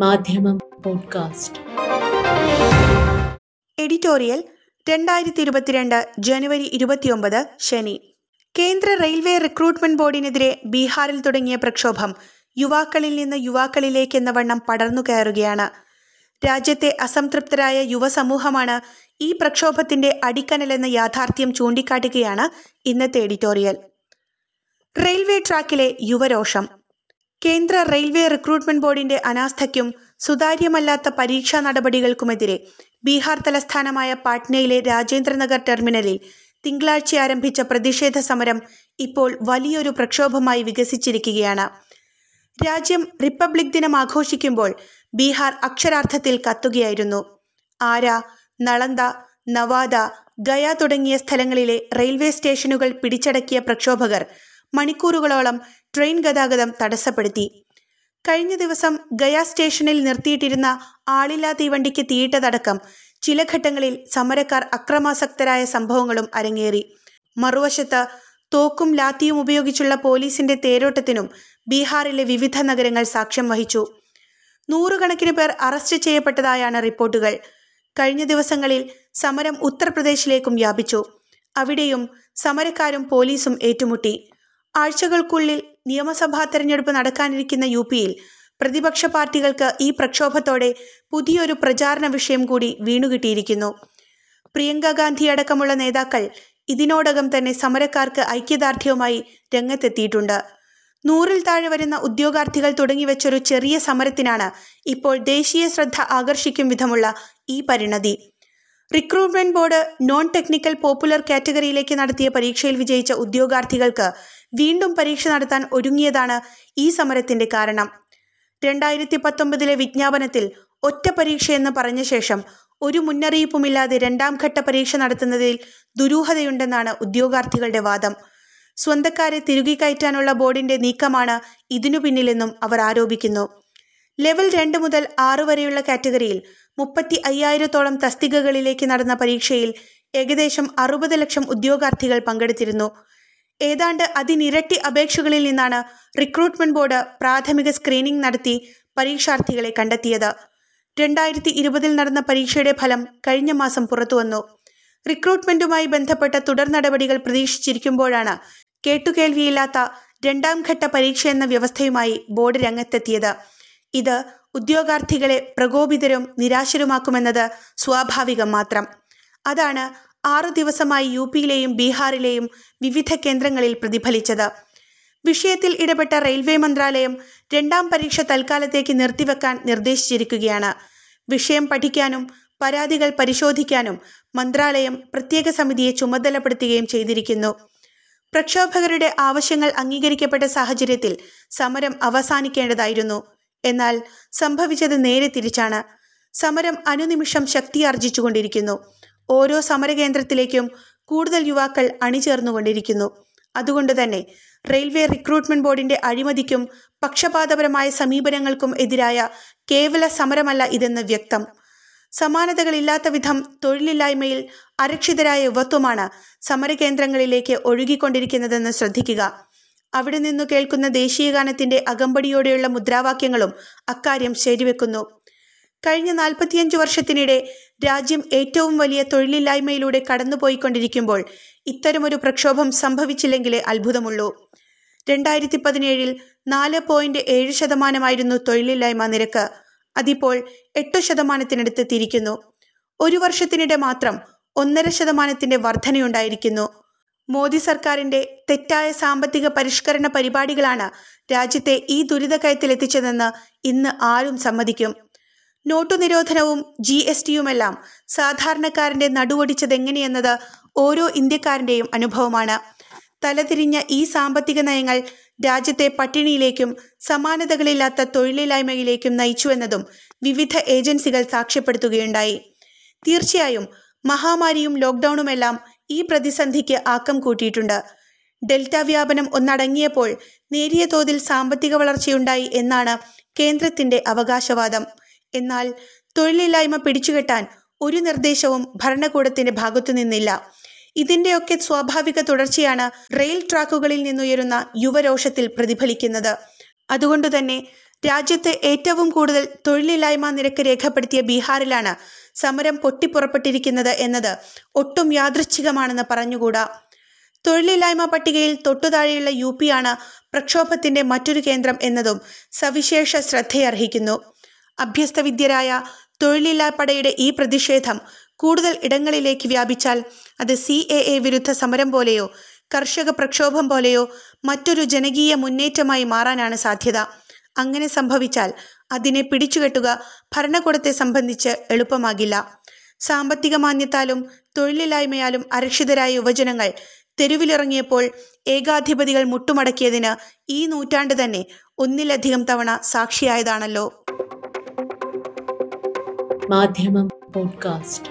മാധ്യമം podcast. Editorial രണ്ടായിരത്തി ഇരുപത്തിരണ്ട് ജനുവരി ഇരുപത്തിയൊമ്പത് ശനി. കേന്ദ്ര റെയിൽവേ റിക്രൂട്ട്മെന്റ് ബോർഡിനെതിരെ ബീഹാറിൽ തുടങ്ങിയ പ്രക്ഷോഭം യുവാക്കളിൽ നിന്ന് യുവാക്കളിലേക്ക് എന്ന വണ്ണം പടർന്നു കയറുകയാണ്. രാജ്യത്തെ അസംതൃപ്തരായ യുവസമൂഹമാണ് ഈ പ്രക്ഷോഭത്തിന്റെ അടിക്കനലെന്ന യാഥാർത്ഥ്യം ചൂണ്ടിക്കാട്ടുകയാണ് ഇന്നത്തെ എഡിറ്റോറിയൽ. റെയിൽവേ ട്രാക്കിലെ യുവരോഷം. കേന്ദ്ര റെയിൽവേ റിക്രൂട്ട്മെന്റ് ബോർഡിന്റെ അനാസ്ഥയ്ക്കും സുതാര്യമല്ലാത്ത പരീക്ഷാ നടപടികൾക്കുമെതിരെ ബീഹാർ തലസ്ഥാനമായ പാട്നയിലെ രാജേന്ദ്രനഗർ ടെർമിനലിൽ തിങ്കളാഴ്ച ആരംഭിച്ച പ്രതിഷേധ സമരം ഇപ്പോൾ വലിയൊരു പ്രക്ഷോഭമായി വികസിച്ചിരിക്കുകയാണ്. രാജ്യം റിപ്പബ്ലിക് ദിനം ആഘോഷിക്കുമ്പോൾ ബീഹാർ അക്ഷരാർത്ഥത്തിൽ കത്തുകയായിരുന്നു. ആര നളന്ദ നവാദ ഗയ തുടങ്ങിയ സ്ഥലങ്ങളിലെ റെയിൽവേ സ്റ്റേഷനുകൾ പിടിച്ചടക്കിയ പ്രക്ഷോഭകർ മണിക്കൂറുകളോളം ട്രെയിൻ ഗതാഗതം തടസ്സപ്പെടുത്തി. കഴിഞ്ഞ ദിവസം ഗയ സ്റ്റേഷനിൽ നിർത്തിയിട്ടിരുന്ന ആളില്ലാ തീവണ്ടിക്ക് തീയിട്ടതടക്കം ചില ഘട്ടങ്ങളിൽ സമരക്കാർ അക്രമാസക്തരായ സംഭവങ്ങളും അരങ്ങേറി. മറുവശത്ത് തോക്കും ലാത്തിയും ഉപയോഗിച്ചുള്ള പോലീസിന്റെ തേരോട്ടത്തിനും ബീഹാറിലെ വിവിധ നഗരങ്ങൾ സാക്ഷ്യം വഹിച്ചു. നൂറുകണക്കിന് പേർ അറസ്റ്റ് ചെയ്യപ്പെട്ടതായാണ് റിപ്പോർട്ടുകൾ. കഴിഞ്ഞ ദിവസങ്ങളിൽ സമരം ഉത്തർപ്രദേശിലേക്കും വ്യാപിച്ചു. അവിടെയും സമരക്കാരും പോലീസും ഏറ്റുമുട്ടി. ആഴ്ചകൾക്കുള്ളിൽ നിയമസഭാ തെരഞ്ഞെടുപ്പ് നടക്കാനിരിക്കുന്ന യു പിയിൽ പ്രതിപക്ഷ പാർട്ടികൾക്ക് ഈ പ്രക്ഷോഭത്തോടെ പുതിയൊരു പ്രചാരണ വിഷയം കൂടി വീണുകിട്ടിയിരിക്കുന്നു. പ്രിയങ്ക ഗാന്ധി അടക്കമുള്ള നേതാക്കൾ ഇതിനോടകം തന്നെ സമരക്കാർക്ക് ഐക്യദാർഢ്യവുമായി രംഗത്തെത്തിയിട്ടുണ്ട്. നൂറിൽ താഴെ വരുന്ന ഉദ്യോഗാർത്ഥികൾ തുടങ്ങിവെച്ചൊരു ചെറിയ സമരത്തിനാണ് ഇപ്പോൾ ദേശീയ ശ്രദ്ധ ആകർഷിക്കും വിധമുള്ള ഈ പരിണതി. Recruitment board non technical popular കാറ്റഗറിയിലേക്ക് നടത്തിയ പരീക്ഷയിൽ വിജയിച്ച ഉദ്യോഗാർത്ഥികൾക്ക് വീണ്ടും പരീക്ഷ നടത്താൻ ഒരുങ്ങിയതാണ് ഈ സമരത്തിന്റെ കാരണം. രണ്ടായിരത്തി പത്തൊമ്പതിലെ വിജ്ഞാപനത്തിൽ ഒറ്റ പരീക്ഷ എന്ന് പറഞ്ഞ ശേഷം ഒരു മുന്നറിയിപ്പുമില്ലാതെ രണ്ടാം ഘട്ട പരീക്ഷ നടത്തുന്നതിൽ ദുരൂഹതയുണ്ടെന്നാണ് ഉദ്യോഗാർത്ഥികളുടെ വാദം. സ്വന്തക്കാരെ തിരുകി കയറ്റാനുള്ള ബോർഡിന്റെ നീക്കമാണ് ഇതിനു പിന്നിലെന്നും അവർ ആരോപിക്കുന്നു. ലെവൽ രണ്ട് മുതൽ ആറ് വരെയുള്ള കാറ്റഗറിയിൽ മുപ്പത്തി അയ്യായിരത്തോളം തസ്തികകളിലേക്ക് നടന്ന പരീക്ഷയിൽ ഏകദേശം അറുപത് ലക്ഷം ഉദ്യോഗാർത്ഥികൾ പങ്കെടുത്തിരുന്നു. ഏതാണ്ട് അതിനിരട്ടി അപേക്ഷകളിൽ നിന്നാണ് റിക്രൂട്ട്മെന്റ് ബോർഡ് പ്രാഥമിക സ്ക്രീനിംഗ് നടത്തി പരീക്ഷാർത്ഥികളെ കണ്ടെത്തിയത്. രണ്ടായിരത്തി ഇരുപതിൽ നടന്ന പരീക്ഷയുടെ ഫലം കഴിഞ്ഞ മാസം പുറത്തുവന്നു. റിക്രൂട്ട്മെന്റുമായി ബന്ധപ്പെട്ട തുടർ നടപടികൾ പ്രതീക്ഷിച്ചിരിക്കുമ്പോഴാണ് കേട്ടുകേൾവിയില്ലാത്ത രണ്ടാം ഘട്ട പരീക്ഷ എന്ന വ്യവസ്ഥയുമായി ബോർഡ് രംഗത്തെത്തിയത്. ഇത് ഉദ്യോഗാർത്ഥികളെ പ്രകോപിതരും നിരാശരുമാക്കുമെന്നത് സ്വാഭാവികം മാത്രം. അതാണ് ആറു ദിവസമായി യു പിയിലെയും ബീഹാറിലെയും വിവിധ കേന്ദ്രങ്ങളിൽ പ്രതിഫലിച്ചത്. വിഷയത്തിൽ ഇടപെട്ട റെയിൽവേ മന്ത്രാലയം രണ്ടാം പരീക്ഷ തൽക്കാലത്തേക്ക് നിർത്തിവെക്കാൻ നിർദ്ദേശിച്ചിരിക്കുകയാണ്. വിഷയം പഠിക്കാനും പരാതികൾ പരിശോധിക്കാനും മന്ത്രാലയം പ്രത്യേക സമിതിയെ ചുമതലപ്പെടുത്തുകയും ചെയ്തിരിക്കുന്നു. പ്രക്ഷോഭകരുടെ ആവശ്യങ്ങൾ അംഗീകരിക്കപ്പെട്ട സാഹചര്യത്തിൽ സമരം അവസാനിക്കേണ്ടതായിരുന്നു. എന്നാൽ സംഭവിച്ചത് നേരെ തിരിച്ചാണ്. സമരം അനുനിമിഷം ശക്തിയാർജിച്ചുകൊണ്ടിരിക്കുന്നു ഓരോ സമരകേന്ദ്രത്തിലേക്കും കൂടുതൽ യുവാക്കൾ അണിചേർന്നുകൊണ്ടിരിക്കുന്നു. അതുകൊണ്ട് തന്നെ റെയിൽവേ റിക്രൂട്ട്മെന്റ് ബോർഡിന്റെ അഴിമതിക്കും പക്ഷപാതപരമായ സമീപനങ്ങൾക്കും എതിരായ കേവല സമരമല്ല ഇതെന്ന് വ്യക്തം. സമാനതകളില്ലാത്ത വിധം തൊഴിലില്ലായ്മയിൽ അരക്ഷിതരായ യുവത്വമാണ് സമരകേന്ദ്രങ്ങളിലേക്ക് ഒഴുകിക്കൊണ്ടിരിക്കുന്നതെന്ന് ശ്രദ്ധിക്കുക. അവിടെ നിന്നു കേൾക്കുന്ന ദേശീയഗാനത്തിന്റെ അകമ്പടിയോടെയുള്ള മുദ്രാവാക്യങ്ങളും അക്കാര്യം ശരിവെക്കുന്നു. കഴിഞ്ഞ നാൽപ്പത്തിയഞ്ച് വർഷത്തിനിടെ രാജ്യം ഏറ്റവും വലിയ തൊഴിലില്ലായ്മയിലൂടെ കടന്നുപോയിക്കൊണ്ടിരിക്കുമ്പോൾ ഇത്തരമൊരു പ്രക്ഷോഭം സംഭവിച്ചില്ലെങ്കിലേ അത്ഭുതമുള്ളൂ. രണ്ടായിരത്തി പതിനേഴിൽ നാല് പോയിന്റ് ഏഴ് ശതമാനമായിരുന്നു തൊഴിലില്ലായ്മ നിരക്ക്. അതിപ്പോൾ എട്ട് ശതമാനത്തിനടുത്തെത്തിയിരിക്കുന്നു. ഒരു വർഷത്തിനിടെ മാത്രം ഒന്നര ശതമാനത്തിന്റെ വർധനയുണ്ടായിരിക്കുന്നു. മോദി സർക്കാരിന്റെ തെറ്റായ സാമ്പത്തിക പരിഷ്കരണ പരിപാടികളാണ് രാജ്യത്തെ ഈ ദുരിതക്കയത്തിലെത്തിച്ചതെന്ന് ഇന്ന് ആരും സമ്മതിക്കും. നോട്ടു നിരോധനവും ജി എസ് ടിയുമെല്ലാം സാധാരണക്കാരന്റെ നടുവൊടിച്ചതെങ്ങനെയെന്നത് ഓരോ ഇന്ത്യക്കാരന്റെയും അനുഭവമാണ്. തലതിരിഞ്ഞ ഈ സാമ്പത്തിക നയങ്ങൾ രാജ്യത്തെ പട്ടിണിയിലേക്കും സമാനതകളില്ലാത്ത തൊഴിലില്ലായ്മയിലേക്കും നയിച്ചുവെന്നതും വിവിധ ഏജൻസികൾ സാക്ഷ്യപ്പെടുത്തുകയുണ്ടായി. തീർച്ചയായും മഹാമാരിയും ലോക്ക്ഡൌണുമെല്ലാം ഈ പ്രതിസന്ധിക്ക് ആക്കം കൂട്ടിയിട്ടുണ്ട്. ഡെൽറ്റ വ്യാപനം ഒന്നടങ്ങിയപ്പോൾ നേരിയ തോതിൽ സാമ്പത്തിക വളർച്ചയുണ്ടായി എന്നാണ് കേന്ദ്രത്തിന്റെ അവകാശവാദം. എന്നാൽ തൊഴിലില്ലായ്മ പിടിച്ചുകെട്ടാൻ ഒരു നിർദ്ദേശവും ഭരണകൂടത്തിന്റെ ഭാഗത്തു നിന്നില്ല. ഇതിന്റെയൊക്കെ സ്വാഭാവിക തുടർച്ചയാണ് റെയിൽ ട്രാക്കുകളിൽ നിന്നുയരുന്ന യുവരോഷത്തിൽ പ്രതിഫലിക്കുന്നത്. അതുകൊണ്ടുതന്നെ രാജ്യത്ത് ഏറ്റവും കൂടുതൽ തൊഴിലില്ലായ്മ നിരക്ക് രേഖപ്പെടുത്തിയ ബീഹാറിലാണ് സമരം പൊട്ടിപ്പുറപ്പെട്ടിരിക്കുന്നത് എന്നത് ഒട്ടും യാദൃച്ഛികമാണെന്ന് പറഞ്ഞുകൂടാ. തൊഴിലില്ലായ്മ പട്ടികയിൽ തൊട്ടുതാഴെയുള്ള യു ആണ് പ്രക്ഷോഭത്തിന്റെ മറ്റൊരു കേന്ദ്രം എന്നതും സവിശേഷ ശ്രദ്ധയർഹിക്കുന്നു. അഭ്യസ്തവിദ്യരായ തൊഴിലില്ലാപ്പടയുടെ ഈ പ്രതിഷേധം കൂടുതൽ ഇടങ്ങളിലേക്ക് വ്യാപിച്ചാൽ അത് സി എ എ വിരുദ്ധ സമരം പോലെയോ കർഷക പ്രക്ഷോഭം പോലെയോ മറ്റൊരു ജനകീയ മുന്നേറ്റമായി മാറാനാണ് സാധ്യത. അങ്ങനെ സംഭവിച്ചാൽ അതിനെ പിടിച്ചുകെട്ടുക ഭരണകൂടത്തെ സംബന്ധിച്ച് എളുപ്പമാകില്ല. സാമ്പത്തിക മാന്യത്താലും തൊഴിലില്ലായ്മയാലും അരക്ഷിതരായ യുവജനങ്ങൾ തെരുവിലിറങ്ങിയപ്പോൾ ഏകാധിപതികൾ മുട്ടുമടക്കിയതിന് ഈ നൂറ്റാണ്ട് തന്നെ ഒന്നിലധികം തവണ സാക്ഷിയായതാണല്ലോ. മാധ്യമം പോഡ്കാസ്റ്റ്.